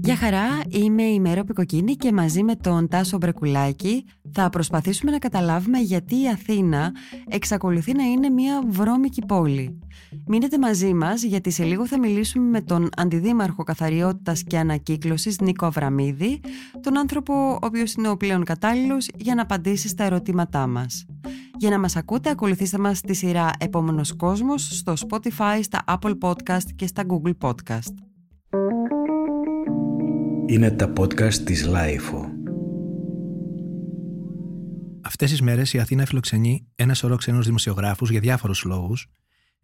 Γεια χαρά, είμαι η Μέρο Πικοκίνη και μαζί με τον Τάσο Μπρεκουλάκη θα προσπαθήσουμε να καταλάβουμε γιατί η Αθήνα εξακολουθεί να είναι μια βρώμικη πόλη. Μείνετε μαζί μας γιατί σε λίγο θα μιλήσουμε με τον Αντιδήμαρχο Καθαριότητας και Ανακύκλωσης Νίκο Αβραμίδη, τον άνθρωπο ο οποίος είναι ο πλέον κατάλληλος για να απαντήσει στα ερωτήματά μας. Για να μας ακούτε ακολουθήστε μας στη σειρά Επόμενος Κόσμος στο Spotify, στα Apple Podcast και στα Google Podcast. Είναι τα podcast της LiFO. Αυτές τις μέρες η Αθήνα φιλοξενεί ένα σωρό ξένους δημοσιογράφους για διάφορους λόγους.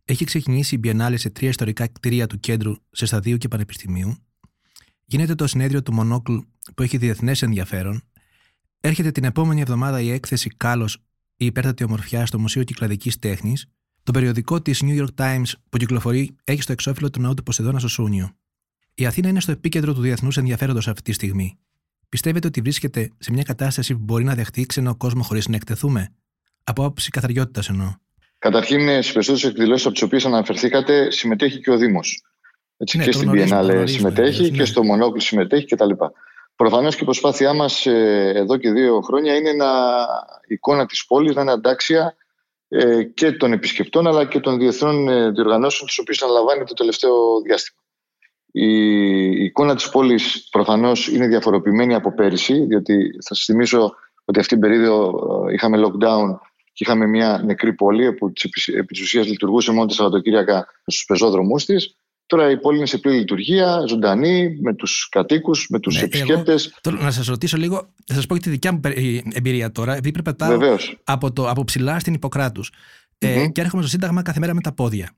Έχει ξεκινήσει η Μπιενάλη σε τρία ιστορικά κτίρια του κέντρου σε σταδίου και πανεπιστημίου. Γίνεται το συνέδριο του Monocle που έχει διεθνές ενδιαφέρον. Έρχεται την επόμενη εβδομάδα η έκθεση Κάλλος η υπέρτατη ομορφιά στο Μουσείο Κυκλαδικής Τέχνης. Το περιοδικό της New York Times που κυκλοφορεί έχει στο εξώφυλλο του ναού του Ποσειδώνα στο Σούνιο. Η Αθήνα είναι στο επίκεντρο του διεθνούς ενδιαφέροντος αυτή τη στιγμή. Πιστεύετε ότι βρίσκεται σε μια κατάσταση που μπορεί να δεχτεί ξένο κόσμο χωρίς να εκτεθούμε; Από άποψη καθαριότητας εννοώ. Καταρχήν, στις περισσότερες εκδηλώσεις από τις οποίες αναφερθήκατε, συμμετέχει και ο Δήμος. Ναι, και στην Biennale συμμετέχει ναι. και στο Μονόκλου συμμετέχει κτλ. Προφανώς και η προσπάθειά μας ε, εδώ και δύο χρόνια είναι να η εικόνα της πόλης να είναι αντάξια ε, και των επισκεπτών αλλά και των διεθνών ε, διοργανώσεων τις οποίες αναλαμβάνει το τελευταίο διάστημα. Η εικόνα της πόλης προφανώς είναι διαφοροποιημένη από πέρυσι, διότι θα σας θυμίσω ότι αυτή την περίοδο ε, είχαμε lockdown και είχαμε μια νεκρή πόλη που επί της ουσίας λειτουργούσε μόνο τα Σαββατοκύριακα στους πεζόδρομούς της. Τώρα η πόλη είναι σε πλήρη λειτουργία, ζωντανή, με τους κατοίκους, με τους ναι, επισκέπτες. να σας ρωτήσω λίγο, θα σας πω και τη δικιά μου εμπειρία τώρα, επειδή περπατάω από, το, από ψηλά στην Ιπποκράτους ε, και έρχομαι στο Σύνταγμα κάθε μέρα με τα πόδια.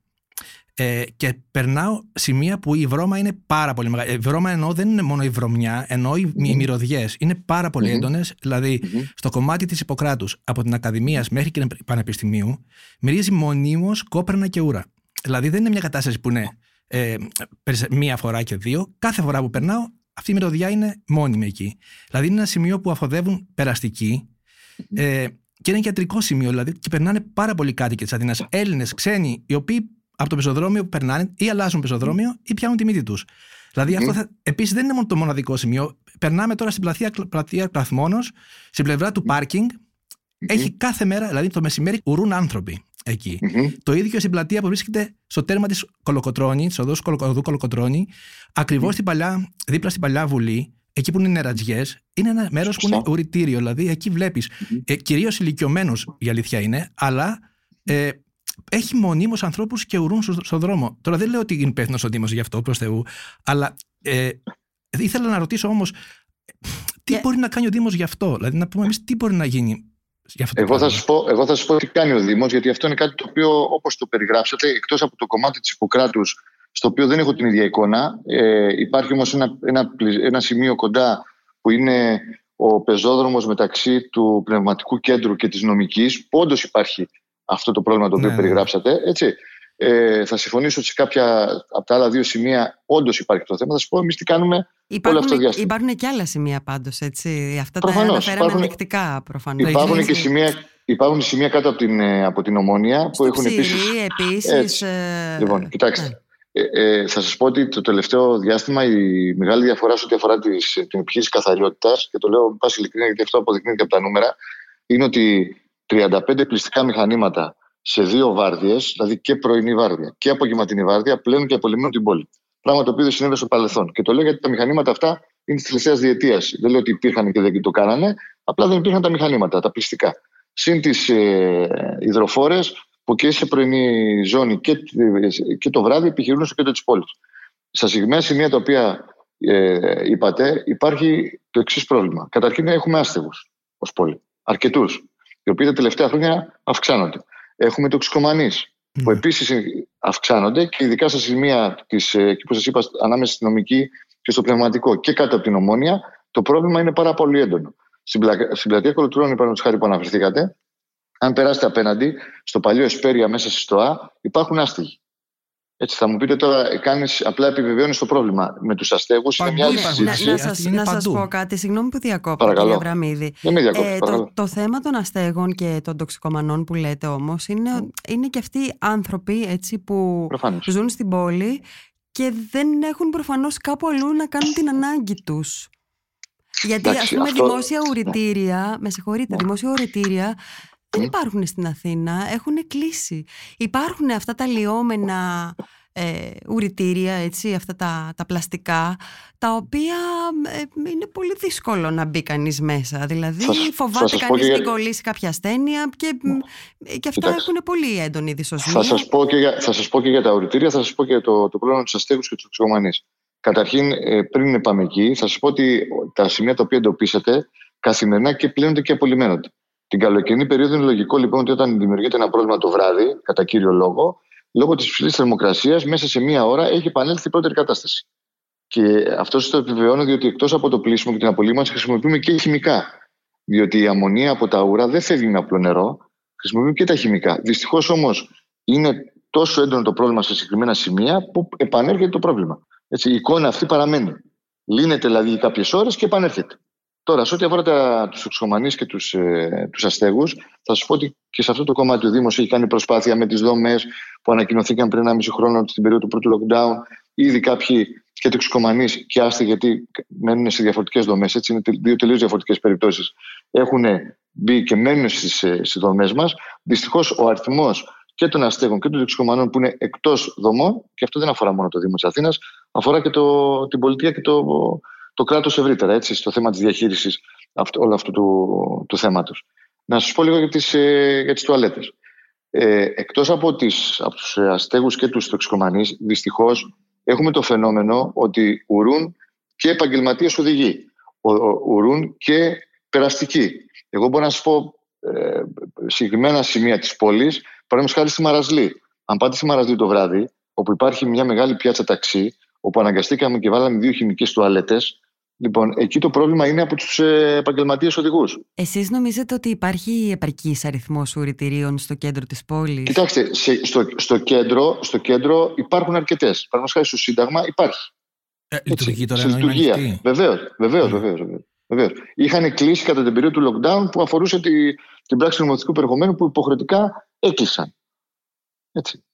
Ε, και περνάω σημεία που η βρώμα είναι πάρα πολύ μεγάλη. Η βρώμα εννοώ δεν είναι μόνο η βρωμιά, εννοώ οι mm μυρωδιές. Είναι πάρα πολύ mm-hmm. έντονες. Δηλαδή, στο κομμάτι της Ιπποκράτους, από την Ακαδημία μέχρι και Πανεπιστημίου, μυρίζει μονίμως κόπερνα και ούρα. Δηλαδή, δεν είναι μια κατάσταση που είναι ε, μία φορά και δύο. Κάθε φορά που περνάω, αυτή η μυρωδιά είναι μόνιμη εκεί. Δηλαδή, είναι ένα σημείο που αφοδεύουν περαστικοί. Ε, και είναι γιατρικό σημείο, δηλαδή, και περνάνε πάρα πολλοί κάτοικοι της Αθήνας, Έλληνες, ξένοι, οι οποίοι από το πεζοδρόμιο που περνάνε ή αλλάζουν πεζοδρόμιο ή πιάνουν τη μύτη τους. Δηλαδή, mm. αυτό επίσης δεν είναι μόνο το μοναδικό σημείο. Περνάμε τώρα στην πλατεία, πλατεία Πλαθμόνο, στην πλευρά του πάρκινγκ. Έχει κάθε μέρα, δηλαδή το μεσημέρι, ουρούν άνθρωποι εκεί. Το ίδιο στην πλατεία που βρίσκεται στο τέρμα της Κολοκοτρόνη, τη οδός Κολοκοτρόνη, Κολοκοτρώνη, ακριβώ δίπλα στην παλιά βουλή, εκεί που είναι νερατζιές, είναι ένα μέρος που είναι ουρητήριο. Δηλαδή, εκεί βλέπεις ε, κυρίως ηλικιωμένου, η αλήθεια είναι, αλλά ε, έχει μονίμως ανθρώπους και ουρούν στον στο δρόμο. Τώρα δεν λέω ότι είναι υπεύθυνος ο Δήμος γι' αυτό, προς Θεού, αλλά ε, ήθελα να ρωτήσω όμως, τι μπορεί να κάνει ο Δήμος γι' αυτό, δηλαδή να πούμε εμείς τι μπορεί να γίνει. Για αυτό εγώ, θα σας πω, εγώ θα σας πω τι κάνει ο Δήμος, γιατί αυτό είναι κάτι το οποίο, όπως το περιγράψατε, εκτός από το κομμάτι της Ιπποκράτους, στο οποίο δεν έχω την ίδια εικόνα. Ε, υπάρχει όμως ένα, ένα, ένα σημείο κοντά που είναι ο πεζόδρομος μεταξύ του πνευματικού κέντρου και της νομικής, που όντως υπάρχει αυτό το πρόβλημα το οποίο ναι, ναι. περιγράψατε. Έτσι. Ε, θα συμφωνήσω ότι σε κάποια από τα άλλα δύο σημεία όντως υπάρχει το θέμα. Θα σας πω εμείς τι κάνουμε υπάρχουν, όλο αυτό το διάστημα. Υπάρχουν και άλλα σημεία πάντως. Αυτά προφανώς, τα αναφέραμε υπάρχουν, ενδεικτικά προφανώς. Υπάρχουν, και σημεία, υπάρχουν σημεία κάτω από την, ε, από την Ομόνια που έχουν επίση. επίσης ε, λοιπόν, κοιτάξτε. Ναι. Ε, ε, θα σας πω ότι το τελευταίο διάστημα η μεγάλη διαφορά σε ό,τι αφορά τις, την επιχείρηση καθαριότητας, και το λέω πάση ειλικρινά γιατί αυτό αποδεικνύεται από τα νούμερα, είναι ότι 35 πληστικά μηχανήματα σε δύο βάρδιες, δηλαδή και πρωινή βάρδια και απογευματινή βάρδια, πλέον και απολυμμένουν την πόλη. Πράγμα το οποίο δεν συνέβη στο παρελθόν. Και το λέω γιατί τα μηχανήματα αυτά είναι της τελευταία διετίας. Δεν λέω ότι υπήρχαν και δεν το κάνανε, απλά δεν υπήρχαν τα μηχανήματα, τα πληστικά. Συν τις ε, υδροφόρες που και σε πρωινή ζώνη και, και το βράδυ επιχειρούν στο κέντρο της πόλης. Στα συγκεκριμένα σημεία τα οποία ε, είπατε, υπάρχει το εξής πρόβλημα. Καταρχήν, έχουμε άστεγους ως πόλη. Αρκετούς οι οποίοι τα τελευταία χρόνια αυξάνονται. Έχουμε τοξικομανεί, που ναι. επίσης αυξάνονται και ειδικά στα σημεία της, ε, εκεί που σας είπα, ανάμεσα στην νομική και στο πνευματικό και κάτω από την ομόνια, το πρόβλημα είναι πάρα πολύ έντονο. Στην, πλα... στην πλατεία Κολοτρώνη, παραδείγματος χάρη που αναφερθήκατε, αν περάσετε απέναντι, στο παλιό Εσπέρια μέσα στη ΣΤΟΑ, υπάρχουν άστιγοι. Έτσι θα μου πείτε τώρα, κάνεις, απλά επιβεβαιώνεις το πρόβλημα. Με τους αστέγους είναι μια άλλη συζήτηση. Να, να σας πω κάτι, συγγνώμη που διακόπτω, κύριε Βραμίδη. Δεν με ε, το, το, θέμα των αστέγων και των τοξικομανών που λέτε όμως είναι, είναι και αυτοί οι άνθρωποι έτσι, που Προφανώς. ζουν στην πόλη και δεν έχουν προφανώς κάπου αλλού να κάνουν την ανάγκη τους. Γιατί ας πούμε δημόσια ουρητήρια, με συγχωρείτε, δημόσια ουρητήρια δεν υπάρχουν στην Αθήνα, έχουν κλείσει. Υπάρχουν αυτά τα λιώμενα ε, ουρητήρια, έτσι, αυτά τα, τα πλαστικά, τα οποία ε, είναι πολύ δύσκολο να μπει κανείς μέσα. Δηλαδή φοβάται κανείς να κολλήσει κάποια ασθένεια και, και αυτά έχουν πολύ έντονη δυσοσμία. Θα σας, πω και για, θα σας πω και για τα ουρητήρια, θα σας πω και για το, το πρόβλημα τους αστέγους και τους ψυχομανείς. Καταρχήν, ε, πριν πάμε εκεί, θα σας πω ότι τα σημεία τα οποία εντοπίσατε καθημερινά και πλέον και απολυμμένονται. Την καλοκαιρινή περίοδο είναι λογικό λοιπόν ότι όταν δημιουργείται ένα πρόβλημα το βράδυ, κατά κύριο λόγο, λόγω της υψηλής θερμοκρασίας, μέσα σε μία ώρα έχει επανέλθει η πρώτερη κατάσταση. Και αυτός το επιβεβαιώνω διότι εκτός από το πλήσιμο και την απολύμανση χρησιμοποιούμε και χημικά. Διότι η αμμονία από τα ουρά δεν φεύγει με απλό νερό, χρησιμοποιούμε και τα χημικά. Δυστυχώς όμως είναι τόσο έντονο το πρόβλημα σε συγκεκριμένα σημεία που επανέρχεται το πρόβλημα. Έτσι, η εικόνα αυτή παραμένει. Λύνεται δηλαδή κάποιες ώρες και επανέρχεται. Τώρα, σε ό,τι αφορά τους εξωμανείς και τους ε, τους αστέγους, θα σας πω ότι και σε αυτό το κομμάτι ο Δήμος έχει κάνει προσπάθεια με τις δομέ που ανακοινωθήκαν πριν ένα μισή χρόνο στην περίοδο του πρώτου lockdown. Ήδη κάποιοι και εξωκομανεί και άστεγοι, γιατί μένουν σε διαφορετικές δομές, έτσι είναι δύο τελείως διαφορετικές περιπτώσεις, έχουν μπει και μένουν στις ε, δομές μας. Δυστυχώς ο αριθμός και των αστέγων και των εξωκομανών που είναι εκτός δομών, και αυτό δεν αφορά μόνο το Δήμο της Αθήνας, αφορά και το, την πολιτεία και το, το κράτος ευρύτερα, έτσι, στο θέμα της διαχείρισης όλου αυτού του, του θέματος. Να σας πω λίγο για τις ε, για τις τουαλέτες. Ε, εκτός από, τις, από τους αστέγους και τους τοξικομανείς, δυστυχώς έχουμε το φαινόμενο ότι ουρούν και επαγγελματίες οδηγοί, ουρούν και περαστικοί. Εγώ μπορώ να σας πω ε, συγκεκριμένα σημεία της πόλης, παραδείγματος χάρη στη Μαραζλή. Αν πάτε στη Μαραζλή το βράδυ, όπου υπάρχει μια μεγάλη πιάτσα ταξί, όπου αναγκαστήκαμε και βάλαμε δύο χημικές τουαλέτες, Λοιπόν, εκεί το πρόβλημα είναι από τους ε, επαγγελματίες οδηγούς. Εσείς νομίζετε ότι υπάρχει επαρκής αριθμός ουρητηρίων στο κέντρο της πόλης; Κοιτάξτε, στο, στο, κέντρο, στο κέντρο υπάρχουν αρκετές. Παραδείγματος χάρη στο Σύνταγμα υπάρχει. Ε, λειτουργεί τώρα σε λειτουργία. Βεβαίως, βεβαίως, βεβαίως. Είχαν κλείσει κατά την περίοδο του lockdown που αφορούσε τη, την πράξη νομοθετικού περιεχομένου που υποχρεωτικά έκλεισαν. Έτσι.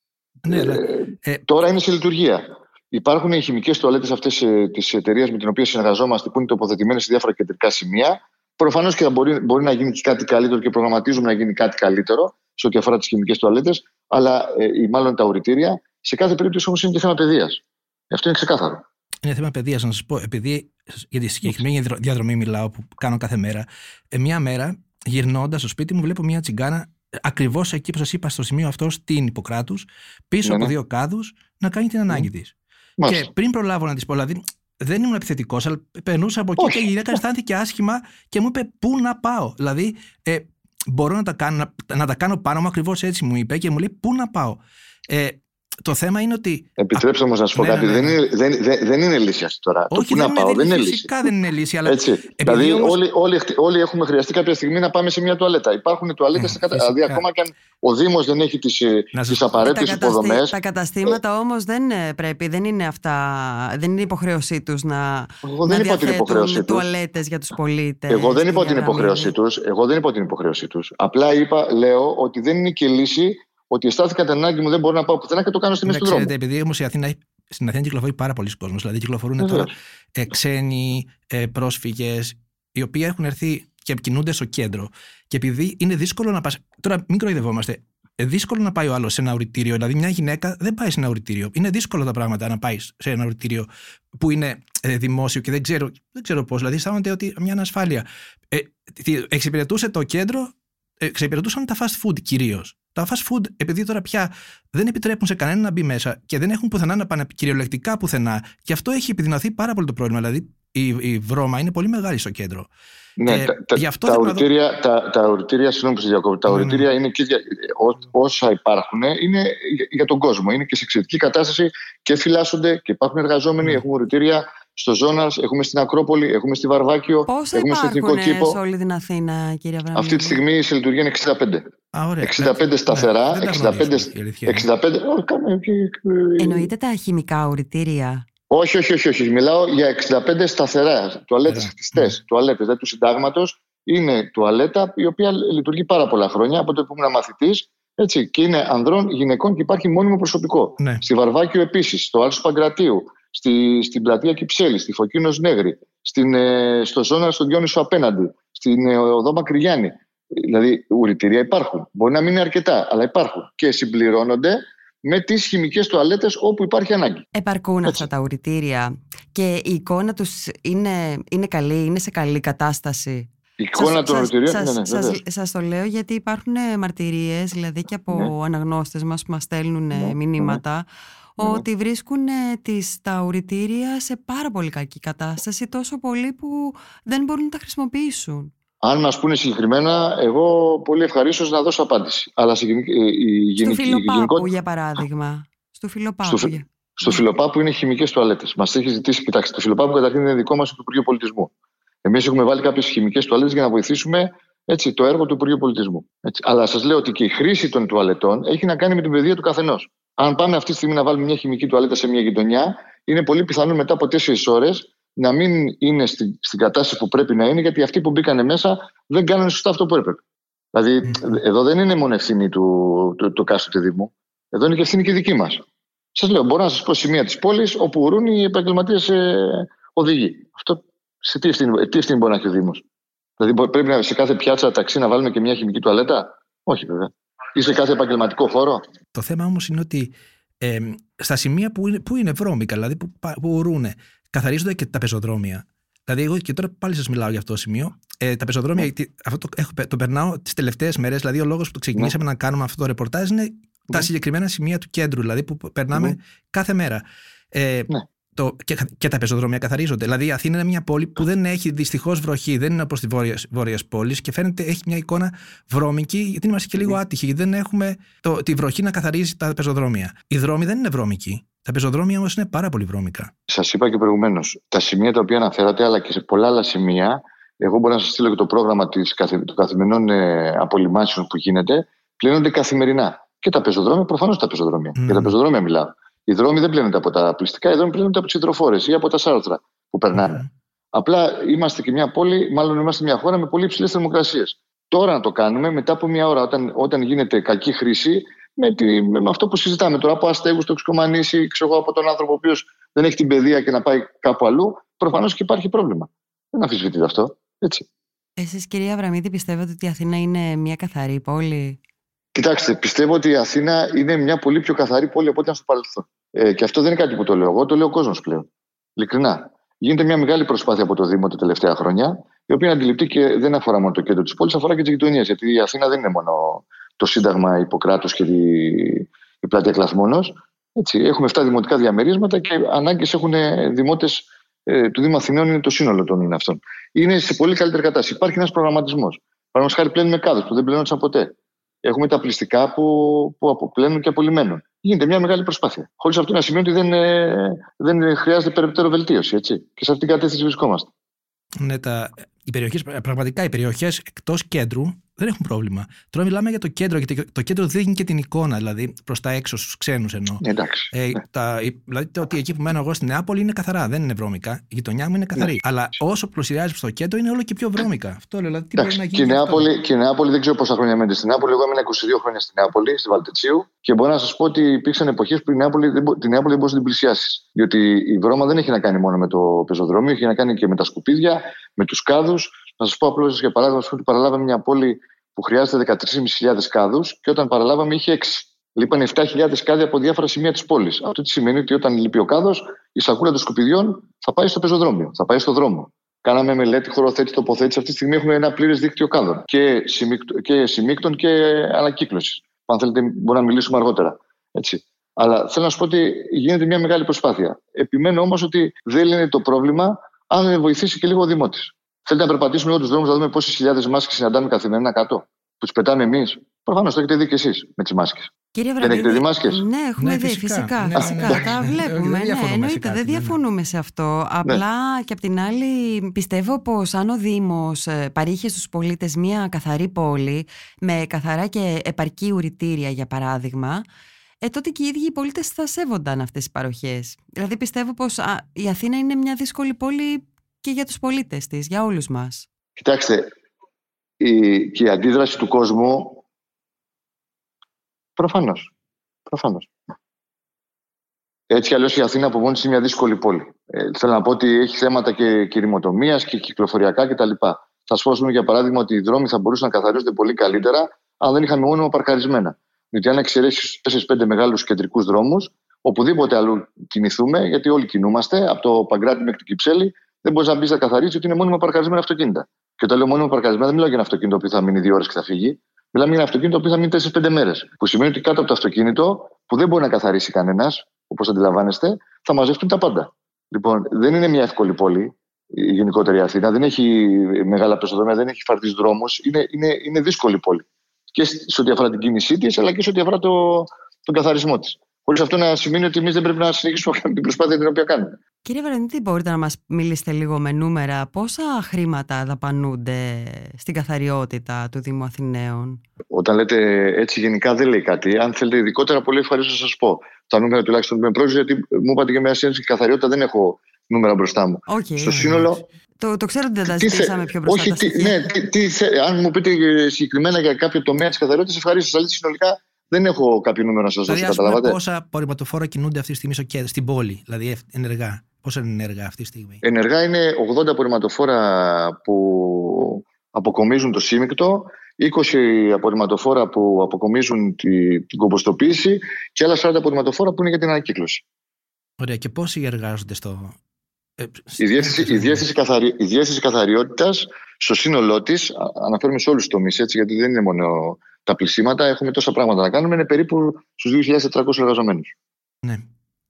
Ναι, ε, ε, τώρα είναι σε λειτουργία. Υπάρχουν οι χημικές τουαλέτες αυτές ε, της εταιρείας με την οποία συνεργαζόμαστε, που είναι τοποθετημένες σε διάφορα κεντρικά σημεία. Προφανώς και θα μπορεί, μπορεί να γίνει κάτι καλύτερο και προγραμματίζουμε να γίνει κάτι καλύτερο σε ό,τι αφορά τις χημικές τουαλέτες, αλλά ε, ή μάλλον τα οριτήρια. Σε κάθε περίπτωση όμως είναι και θέμα παιδείας. Αυτό είναι ξεκάθαρο. Είναι θέμα παιδείας, να σας πω, επειδή για τη συγκεκριμένη διαδρομή μιλάω που κάνω κάθε μέρα. Ε, μια μέρα γυρνώντας στο σπίτι μου, βλέπω μια τσιγκάνα ακριβώς εκεί που σας είπα, στο σημείο αυτό, στην Ιπποκράτους, πίσω ναι, από ναι. δύο κάδους, να κάνει την ανάγκη mm. της. Και πριν προλάβω να της πω, δηλαδή δεν ήμουν επιθετικός, αλλά περνούσα από εκεί Όχι. και η γυναίκα αισθάνθηκε άσχημα και μου είπε πού να πάω; Δηλαδή, ε, μπορώ να τα κάνω, να, να τα κάνω πάνω μου ακριβώς έτσι μου είπε και μου λέει πού να πάω; Ε, το θέμα είναι ότι. Επιτρέψτε όμως να σου πω ναι, κάτι. Ναι, ναι. Δεν, είναι, δεν, δεν, δεν είναι λύση αυτή τώρα. Όχι, το που να πάω δεν είναι λύση. Φυσικά δεν είναι λύση. Αλλά Έτσι. Δηλαδή, όμως... όλοι, όλοι, όλοι έχουμε χρειαστεί κάποια στιγμή να πάμε σε μια τουαλέτα. Υπάρχουν τουαλέτες. Mm, δηλαδή, ακόμα και αν ο Δήμος δεν έχει τις απαραίτητες υποδομές. Τα καταστήματα όμως δεν ε, πρέπει, δεν είναι αυτά. Δεν είναι υποχρέωσή τους να, να διαθέτουν τουαλέτες για τους πολίτες. Εγώ δεν είπα την υποχρέωσή τους. Εγώ δεν είπα την υποχρέωσή τους. Απλά είπα, λέω ότι δεν είναι και λύση ότι αισθάνθηκα την ανάγκη μου, δεν μπορώ να πάω πουθενά και το κάνω στη μέση του δρόμου. Επειδή όμως η Αθήνα, στην Αθήνα κυκλοφορεί πάρα πολλοί κόσμος. Δηλαδή κυκλοφορούν τώρα ε, ξένοι ε, πρόσφυγες, οι οποίοι έχουν έρθει και κινούνται στο κέντρο. Και επειδή είναι δύσκολο να πα. Τώρα, μην κροϊδευόμαστε. Ε, δύσκολο να πάει ο άλλος σε ένα οριτήριο. Δηλαδή, μια γυναίκα δεν πάει σε ένα οριτήριο. Είναι δύσκολο τα πράγματα να πάει σε ένα οριτήριο που είναι ε, δημόσιο και δεν ξέρω, δεν ξέρω πώς. Δηλαδή, αισθάνονται ότι μια ανασφάλεια. Ε, εξυπηρετούσε το κέντρο, εξυπηρετούσαν τα fast food κυρίως. Τα fast food, επειδή τώρα πια δεν επιτρέπουν σε κανένα να μπει μέσα και δεν έχουν πουθενά να πάνε κυριολεκτικά πουθενά, γι' αυτό έχει επιδεινωθεί πάρα πολύ το πρόβλημα. Δηλαδή, η, η βρώμα είναι πολύ μεγάλη στο κέντρο. Ναι, ε, τα, αυτό τα, οριτήρια, τα, τα οριτήρια, συγγνώμη που διακόπτω, τα οριτήρια είναι και ό, όσα υπάρχουν είναι για, τον κόσμο. Είναι και σε εξαιρετική κατάσταση και φυλάσσονται και υπάρχουν εργαζόμενοι, mm. έχουμε οριτήρια στο Ζώνας, έχουμε στην Ακρόπολη, έχουμε στη Βαρβάκιο, Πόσα έχουμε στο Εθνικό Κήπο. σε όλη την Αθήνα, κύριε Αβραμίδη; Αυτή τη στιγμή σε λειτουργία είναι 65. Α, ωραία. 65 σταθερά, Ναι, δεν τα 65, γνωρίζω, η αλήθεια είναι. 65 Ω, κάμε- Εννοείται τα χημικά οριτήρια. όχι, όχι, όχι, όχι. Μιλάω για 65 σταθερά. Τουαλέτες Ωραία. χτιστές. Ναι. Τουαλέτες δηλαδή του συντάγματος. Είναι τουαλέτα η οποία λειτουργεί πάρα πολλά χρόνια από το που ήμουν μαθητής. Έτσι, και είναι ανδρών, γυναικών και υπάρχει μόνιμο προσωπικό. Ναι. Στη Βαρβάκιο επίσης, στο Άλσος Παγκρατίου, στη, στην πλατεία Κυψέλη, στη Φωκίνος Νέγρη, στην, ε, στο Ζώνα στον Διόνυσο απέναντι, στην ε, Οδό Μακρυγιάννη. Δηλαδή, ουρητήρια υπάρχουν. Μπορεί να μην είναι αρκετά, αλλά υπάρχουν. Και συμπληρώνονται με τις χημικές τουαλέτες όπου υπάρχει ανάγκη. Επαρκούν Έτσι. αυτά τα ουρητήρια και η εικόνα τους είναι, είναι καλή, είναι σε καλή κατάσταση. Η εικόνα των ουρητηρίων. σας, ναι, ναι, σας, βεβαίως. σας το λέω γιατί υπάρχουν ε, μαρτυρίες, δηλαδή και από Ναι. αναγνώστες μας που μας στέλνουν ε, Ναι, μηνύματα, ναι. Ότι βρίσκουν ε, τις, τα ουρητήρια σε πάρα πολύ κακή κατάσταση, τόσο πολύ που δεν μπορούν να τα χρησιμοποιήσουν. Αν μας πούνε συγκεκριμένα, εγώ πολύ ευχαρίστως να δώσω απάντηση. Αλλά σε γενική- ε, η Στο γενική- η Φιλοπάπου, γενικότητα- για παράδειγμα. Στο Φιλοπάπου. Στο, για- στο Φιλοπάπου είναι χημικές τουαλέτες. Μας έχεις ζητήσει, κοιτάξτε, το Φιλοπάπου καταρχήν είναι δικό μας του Υπουργείου Πολιτισμού. Εμείς έχουμε βάλει κάποιες χημικές τουαλέτες για να βοηθήσουμε έτσι, το έργο του Υπουργείου Πολιτισμού. Έτσι. Αλλά σας λέω ότι και η χρήση των τουαλετών έχει να κάνει με την παιδεία του καθενός. Αν πάμε αυτή τη στιγμή να βάλουμε μια χημική τουαλέτα σε μια γειτονιά, είναι πολύ πιθανό μετά από τέσσερις ώρες να μην είναι στην, στην κατάσταση που πρέπει να είναι, γιατί αυτοί που μπήκαν μέσα δεν κάνανε σωστά αυτό που έπρεπε. Δηλαδή, εδώ δεν είναι μόνο ευθύνη του, του, του κάστοτε Δήμου. Εδώ είναι και ευθύνη και δική μας. Σας λέω, μπορώ να σας πω σημεία της πόλης όπου ουρούν οι επαγγελματίες ε, οδηγοί. Αυτό σε τι ευθύνη, τι ευθύνη μπορεί να έχει ο Δήμος; Δηλαδή, μπο- πρέπει να, σε κάθε πιάτσα ταξί να βάλουμε και μια χημική τουαλέτα; Όχι, βέβαια. Ή σε κάθε επαγγελματικό χώρο; Το θέμα όμως είναι ότι ε, στα σημεία που είναι, που είναι βρώμικα, δηλαδή που, πα- που ουρούνε, καθαρίζονται και τα πεζοδρόμια. Δηλαδή, εγώ και τώρα πάλι σας μιλάω για αυτό το σημείο. Ε, τα πεζοδρόμια, γιατί αυτό το, έχω, το περνάω τις τελευταίες μέρες. Δηλαδή, ο λόγος που ξεκινήσαμε να κάνουμε αυτό το ρεπορτάζ είναι τα συγκεκριμένα σημεία του κέντρου, δηλαδή που περνάμε Ναι. κάθε μέρα. Ε, Ναι. Το, και, και τα πεζοδρόμια καθαρίζονται. Δηλαδή, η Αθήνα είναι μια πόλη που δεν έχει δυστυχώς βροχή, δεν είναι όπως τη βόρεια πόλης και φαίνεται έχει μια εικόνα βρώμικη, γιατί είμαστε και λίγο άτυχοι. γιατί Δεν έχουμε το, τη βροχή να καθαρίζει τα πεζοδρόμια. Οι δρόμοι δεν είναι βρώμικοι. Τα πεζοδρόμια όμως είναι πάρα πολύ βρώμικα. Σας είπα και προηγουμένως, τα σημεία τα οποία αναφέρατε, αλλά και σε πολλά άλλα σημεία, εγώ μπορώ να σας στείλω και το πρόγραμμα της, καθε- των καθημερινών ε, απολυμάσεων που γίνεται, πλένονται καθημερινά. Και τα πεζοδρόμια, προφανώς τα πεζοδρόμια. Mm. Για τα πεζοδρόμια μιλάω. Οι δρόμοι δεν πλένονται από τα πληστικά, οι δρόμοι πλένονται από τις υδροφόρες ή από τα σάρτρα που περνάνε. Απλά είμαστε και μια πόλη, μάλλον είμαστε μια χώρα με πολύ υψηλές θερμοκρασίες. Τώρα να το κάνουμε, μετά από μια ώρα, όταν, όταν γίνεται κακή χρήση, με, τη, με, με αυτό που συζητάμε τώρα, από αστέγους, τοξικομανήσει, ξέρω εγώ, από τον άνθρωπο ο οποίος δεν έχει την παιδεία και να πάει κάπου αλλού, προφανώς και υπάρχει πρόβλημα. Δεν αμφισβητείται αυτό. Έτσι. Εσείς κυρία Αβραμίδη πιστεύετε ότι η Αθήνα είναι μια καθαρή πόλη; Κοιτάξτε, πιστεύω ότι η Αθήνα είναι μια πολύ πιο καθαρή πόλη από ό,τι ήταν στο παρελθόν. Ε, και αυτό δεν είναι κάτι που το λέω εγώ, το λέω ο κόσμος πλέον. Ειλικρινά. Γίνεται μια μεγάλη προσπάθεια από το Δήμο τα τελευταία χρόνια, η οποία είναι αντιληπτή και δεν αφορά μόνο το κέντρο της πόλης, αφορά και τι γειτονιέ. Γιατί η Αθήνα δεν είναι μόνο το Σύνταγμα Ιπποκράτου και η, η πλατεία Κλαθμόνο. Έτσι, έχουμε 7 δημοτικά διαμερίσματα και ανάγκες έχουν δημότες ε, του Δήμου Αθηνών, είναι το σύνολο των αυτών. Είναι σε πολύ καλύτερη κατάσταση. Υπάρχει ένας προγραμματισμός. Παραδείγματος χάρη πλένουμε κάδους που δεν πλένονταν ποτέ. Έχουμε τα πληστικά που, που αποπλένουν και απολυμμένουν. Γίνεται μια μεγάλη προσπάθεια. Χωρίς αυτό να σημαίνει ότι δεν, ε, δεν χρειάζεται περαιτέρω βελτίωση. Έτσι. Και σε αυτήν την κατεύθυνση βρισκόμαστε. Ναι, τα, οι περιοχές, πραγματικά οι περιοχές εκτός κέντρου δεν έχουν πρόβλημα. Τώρα μιλάμε για το κέντρο, γιατί το κέντρο δείχνει και την εικόνα, δηλαδή προς τα έξω, στους ξένους εννοώ. Εντάξει. Ε, ναι. τα, δηλαδή το ότι εκεί που μένω εγώ στη Νεάπολη είναι καθαρά, δεν είναι βρώμικα. Η γειτονιά μου είναι καθαρή. Ναι. Αλλά όσο πλησιάζει στο κέντρο είναι όλο και πιο βρώμικα. Αυτό λέω. Δηλαδή, τι Εντάξει. μπορεί να Και η, γίνει. Νεάπολη, και η Νεάπολη δεν ξέρω πόσα χρόνια μένετε στην Νεάπολη. Εγώ έμεινα 22 χρόνια στην Νεάπολη, στη Βαλτετσίου, και μπορώ να σας πω ότι υπήρξαν εποχές που η Νεάπολη, δεν, μπο- τη Νεάπολη δεν μπορούσε να την πλησιάσεις. Διότι η βρώμα δεν έχει να κάνει μόνο με το πεζοδρόμιο, έχει να κάνει και με τα σκουπίδια, με τους κάδους. Να σας πω απλώς για παράδειγμα ότι παραλάβαμε μια πόλη που χρειάζεται 13.500 κάδους και όταν παραλάβαμε είχε 6. Λείπαν 7.000 κάδοι από διάφορα σημεία της πόλης. Αυτό τι σημαίνει ότι όταν λείπει ο κάδος, η σακούλα των σκουπιδιών θα πάει στο πεζοδρόμιο, θα πάει στο δρόμο. Κάναμε μελέτη, χωροθέτηση, τοποθέτηση. Αυτή τη στιγμή έχουμε ένα πλήρες δίκτυο κάδων και, συμμίκτων και, συμμίκτων και ανακύκλωσης. Αν θέλετε, μπορούμε να μιλήσουμε αργότερα. Έτσι. Αλλά θέλω να σου πω ότι γίνεται μια μεγάλη προσπάθεια. Επιμένω όμως ότι δεν λύνει το πρόβλημα αν δεν βοηθήσει και λίγο ο Δημότης. Θέλετε να περπατήσουμε λίγο τους δρόμους να δούμε πόσες χιλιάδες μάσκες συναντάμε καθημερινά κάτω. Που τι πετάμε εμείς. Προφανώς το έχετε δει και εσείς με τις μάσκες. Κύριε δεν έχετε δει μάσκες; Ναι, έχουμε Ναι, δει, φυσικά. φυσικά. Ναι, φυσικά, ναι, ναι. τα Ε, βλέπουμε. δεν ναι, διαφωνούμε σε εννοείται, κάτι, δεν ναι, ναι. διαφωνούμε σε αυτό. Απλά και απ' την άλλη πιστεύω πως αν ο Δήμος ε, παρήχε στους πολίτες μια καθαρή πόλη με καθαρά και επαρκή ουρητήρια για παράδειγμα, ε, τότε και οι ίδιοι οι πολίτες θα σέβονταν αυτές τις παροχές. Δηλαδή πιστεύω πως α, η Αθήνα είναι μια δύσκολη πόλη και για τους πολίτες της, για όλους μας. Κοιτάξτε, η, και η αντίδραση του κόσμου προφανώς. Προφανώς. Έτσι κι αλλιώς η Αθήνα από μόνη της είναι μια δύσκολη πόλη. Ε, θέλω να πω ότι έχει θέματα και κυριμοτομίας και κυκλοφοριακά κτλ. Θα σας πω, ας πούμε, για παράδειγμα, ότι οι δρόμοι θα μπορούσαν να καθαρίζονται πολύ καλύτερα αν δεν είχαμε μόνιμα παρκαρισμένα. Διότι αν εξαιρέσεις 4-5 μεγάλους κεντρικούς δρόμους, οπουδήποτε αλλού κινηθούμε, γιατί όλοι κινούμαστε, από το Παγκράτη μέχρι το Κυψέλη, δεν μπορείς να μπεις να καθαρίσει ότι είναι μόνιμα παρκαρισμένα αυτοκίνητα. Και όταν λέω μόνιμα παρκαρισμένα, δεν μιλάω για ένα αυτοκίνητο που θα μείνει δύο ώρες και θα φύγει. Μιλάμε για ένα αυτοκίνητο που θα μείνει 4-5 μέρες. Που σημαίνει ότι κάτω από το αυτοκίνητο, που δεν μπορεί να καθαρίσει κανένας, όπως αντιλαμβάνεστε, θα μαζευτούν τα πάντα. Λοιπόν, δεν είναι μια εύκολη πόλη η γενικότερη Αθήνα. Δεν έχει μεγάλα πεζοδρόμια, δεν έχει φαρτίς δρόμους. Είναι, είναι, είναι δύσκολη πόλη. Και σε ό,τι αφορά την κίνησή της, αλλά και σε ό,τι αφορά το, τον καθαρισμό της. Χωρίς αυτό να σημαίνει ότι εμείς δεν πρέπει να συνεχίσουμε να κάνουμε την προσπάθεια την οποία κάνουμε. Κύριε Βαρενίτη, μπορείτε να μας μιλήσετε λίγο με νούμερα; Πόσα χρήματα δαπανούνται στην καθαριότητα του Δήμου Αθηναίων; Όταν λέτε έτσι γενικά δεν λέει κάτι. Αν θέλετε ειδικότερα, πολύ ευχαρίστως να σας πω. Τα νούμερα τουλάχιστον που με πρόκειται, γιατί μου είπατε και μια σύνδεση και καθαριότητα δεν έχω νούμερα μπροστά μου. Okay. Στο σύνολο. Το, το ξέρω ότι δεν τα ζητήσαμε πιο μπροστά. Όχι, τα τι, ναι, τι, τι, αν μου πείτε συγκεκριμένα για κάποιο τομέα της καθαριότητας, ευχαρίστως. Αλλά συνολικά δεν έχω κάποιο νούμερο να σας δώσω. Δηλαδή, καταλάβατε; Πόσα απορριμματοφόρα κινούνται αυτή τη στιγμή στο κέντρο, στην πόλη, δηλαδή ενεργά. Πόσα είναι ενεργά αυτή τη στιγμή; Ενεργά είναι 80 απορριμματοφόρα που αποκομίζουν το σύμικτο, 20 απορριμματοφόρα που αποκομίζουν τη, την κομποστοποίηση και άλλα 40 απορριμματοφόρα που είναι για την ανακύκλωση. Ωραία. Και πόσοι εργάζονται στο. Ε, η διεύθυνση, η διεύθυνση, καθαρι, η διεύθυνση καθαριότητας στο σύνολό της, αναφέρουμε σε όλους τους τομείς, γιατί δεν είναι μόνο τα πλησίματα, έχουμε τόσα πράγματα να κάνουμε, είναι περίπου στους 2.400 εργαζομένους. Ναι.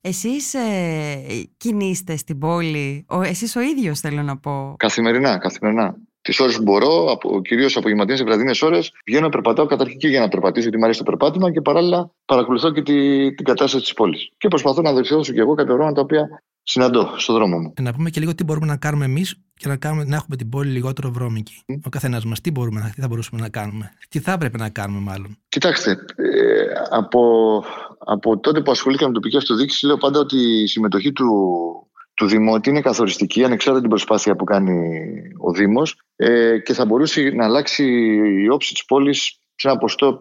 Εσείς ε, κινείστε στην πόλη, ο, εσείς ο ίδιος θέλω να πω. Καθημερινά, καθημερινά. Τις ώρες που μπορώ, κυρίως απογευματινέ και βραδινές ώρες, πηγαίνω να περπατάω καταρχήν και για να περπατήσω, γιατί μου αρέσει το περπάτημα και παράλληλα παρακολουθώ και τη, την κατάσταση της πόλης. Και προσπαθώ να διορθώσω και εγώ κάποια πράγματα τα οποία συναντώ στον δρόμο μου. Να πούμε και λίγο τι μπορούμε να κάνουμε εμείς και να, κάνουμε, να έχουμε την πόλη λιγότερο βρώμικη. Mm. Ο καθένας μας, τι, μπορούμε, τι θα μπορούσαμε να κάνουμε, τι θα έπρεπε να κάνουμε, μάλλον. Κοιτάξτε, ε, από, από τότε που ασχολήθηκα με τοπική αυτοδιοίκηση, λέω πάντα ότι η συμμετοχή του, του Δημότη είναι καθοριστική, ανεξάρτητα την προσπάθεια που κάνει ο Δήμος ε, και θα μπορούσε να αλλάξει η όψη της πόλης σε ένα ποστό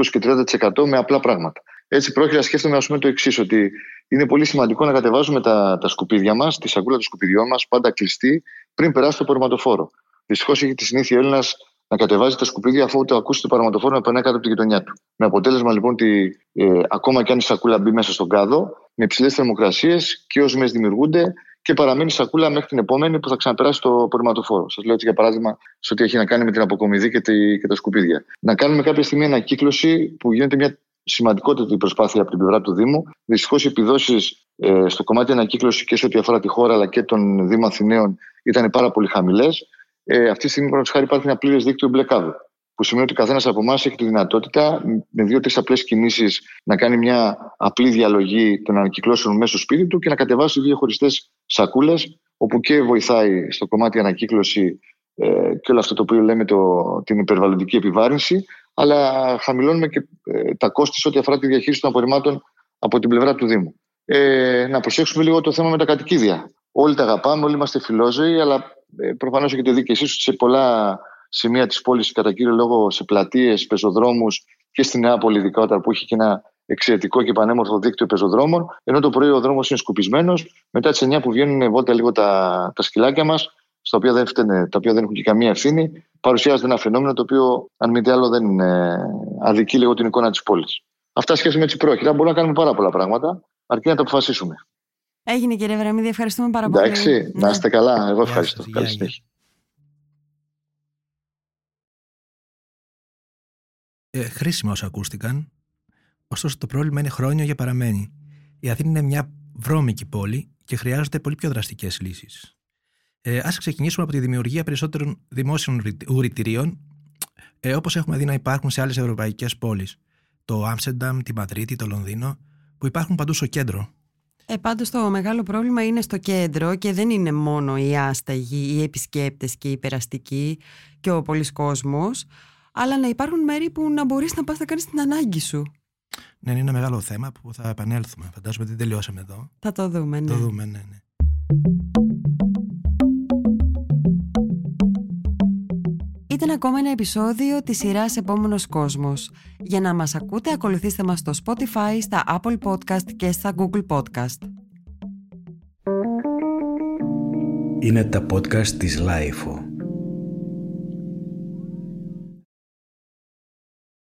20 και 30% με απλά πράγματα. Έτσι, πρόκειται να σκέφτομαι ας πούμε, το εξής, ότι είναι πολύ σημαντικό να κατεβάζουμε τα, τα σκουπίδια μας, τη σακούλα των σκουπιδιών μας, πάντα κλειστή, πριν περάσει το πορματοφόρο. Δυστυχώς έχει τη συνήθεια Έλληνας να κατεβάζει τα σκουπίδια αφού το ακούσει το παραματοφόρο να περνάει κάτω από τη γειτονιά του. Με αποτέλεσμα λοιπόν ότι ε, ακόμα και αν η σακούλα μπει μέσα στον κάδο, με υψηλές θερμοκρασίες και όσε μέρε δημιουργούνται και παραμένει σακούλα μέχρι την επόμενη που θα ξαναπεράσει το πορματοφόρο. Σας λέω έτσι για παράδειγμα σε ό,τι έχει να κάνει με την αποκομιδή και, τη, και τα σκουπίδια. Να κάνουμε κάποια στιγμή ανακύκλωση που γίνεται μια σημαντικότερη προσπάθεια από την πλευρά του Δήμου. Δυστυχώς οι επιδόσεις ε, στο κομμάτι ανακύκλωσης και σε ό,τι αφορά τη χώρα αλλά και τον Δήμο Αθηναίων ήταν πάρα πολύ χαμηλές. Ε, αυτή τη στιγμή, παραδείγματος χάρη, υπάρχει ένα πλήρες δίκτυο μπλε κάδου. Που σημαίνει ότι ο καθένας από εμάς έχει τη δυνατότητα με δύο-τρεις απλές κινήσεις να κάνει μια απλή διαλογή των ανακυκλώσεων μέσα στο σπίτι του και να κατεβάσει δύο χωριστές σακούλες, όπου και βοηθάει στο κομμάτι ανακύκλωση ε, και όλο αυτό το οποίο λέμε το, την υπερβαλλοντική επιβάρυνση, αλλά χαμηλώνουμε και ε, τα κόστη σε ό,τι αφορά τη διαχείριση των απορριμμάτων από την πλευρά του Δήμου. Ε, να προσέξουμε λίγο το θέμα με τα κατοικίδια. Όλοι τα αγαπάμε, όλοι είμαστε φιλόζωοι, αλλά ε, προφανώς έχετε δει και εσείς ότι σε πολλά σημεία της πόλης, κατά κύριο λόγο σε πλατείες, πεζοδρόμους και στη Νεάπολη, ειδικότερα που έχει και ένα εξαιρετικό και πανέμορφο δίκτυο πεζοδρόμων, ενώ το πρωί ο δρόμος είναι σκουπισμένος, μετά τις 9 που βγαίνουν βόλτα λίγο τα, τα σκυλάκια μας, στα οποία δεν φταίνε, τα οποία δεν έχουν και καμία ευθύνη, παρουσιάζεται ένα φαινόμενο το οποίο, αν μη τι άλλο, δεν ε, αδικεί λίγο την εικόνα της πόλης. Αυτά σχέση με έτσι πρόκειται. Μπορούμε να κάνουμε πάρα πολλά πράγματα, αρκεί να τα αποφασίσουμε. Έγινε κύριε Βραμίδη, ευχαριστούμε πάρα πολύ. Εντάξει, να είστε καλά. Εγώ ευχαριστώ. Καλή συνέχεια. Ε, χρήσιμα όσα ακούστηκαν. Ωστόσο, το πρόβλημα είναι χρόνιο για παραμένει. Η Αθήνα είναι μια βρώμικη πόλη και χρειάζονται πολύ πιο δραστικές λύσεις. Ε, Α ξεκινήσουμε από τη δημιουργία περισσότερων δημόσιων ουρητηρίων, ε, όπως έχουμε δει να υπάρχουν σε άλλες ευρωπαϊκές πόλεις. το Άμστερνταμ, τη Μαδρίτη, το Λονδίνο, που υπάρχουν παντού στο κέντρο. Ε, πάντως το μεγάλο πρόβλημα είναι στο κέντρο και δεν είναι μόνο οι άσταγοι, οι επισκέπτες και οι περαστικοί και ο πολλής κόσμος, αλλά να υπάρχουν μέρη που να μπορείς να πας να κάνεις την ανάγκη σου. Ναι, είναι ένα μεγάλο θέμα που θα επανέλθουμε. Φαντάζομαι ότι δεν τελειώσαμε εδώ. Θα το δούμε, ναι. Το δούμε, ναι, ναι. Ήταν ακόμα ένα επεισόδιο της σειράς «Επόμενος κόσμος». Για να μας ακούτε, ακολουθήστε μας στο Spotify, στα Apple Podcast και στα Google Podcast. Είναι τα podcast της Lifeo.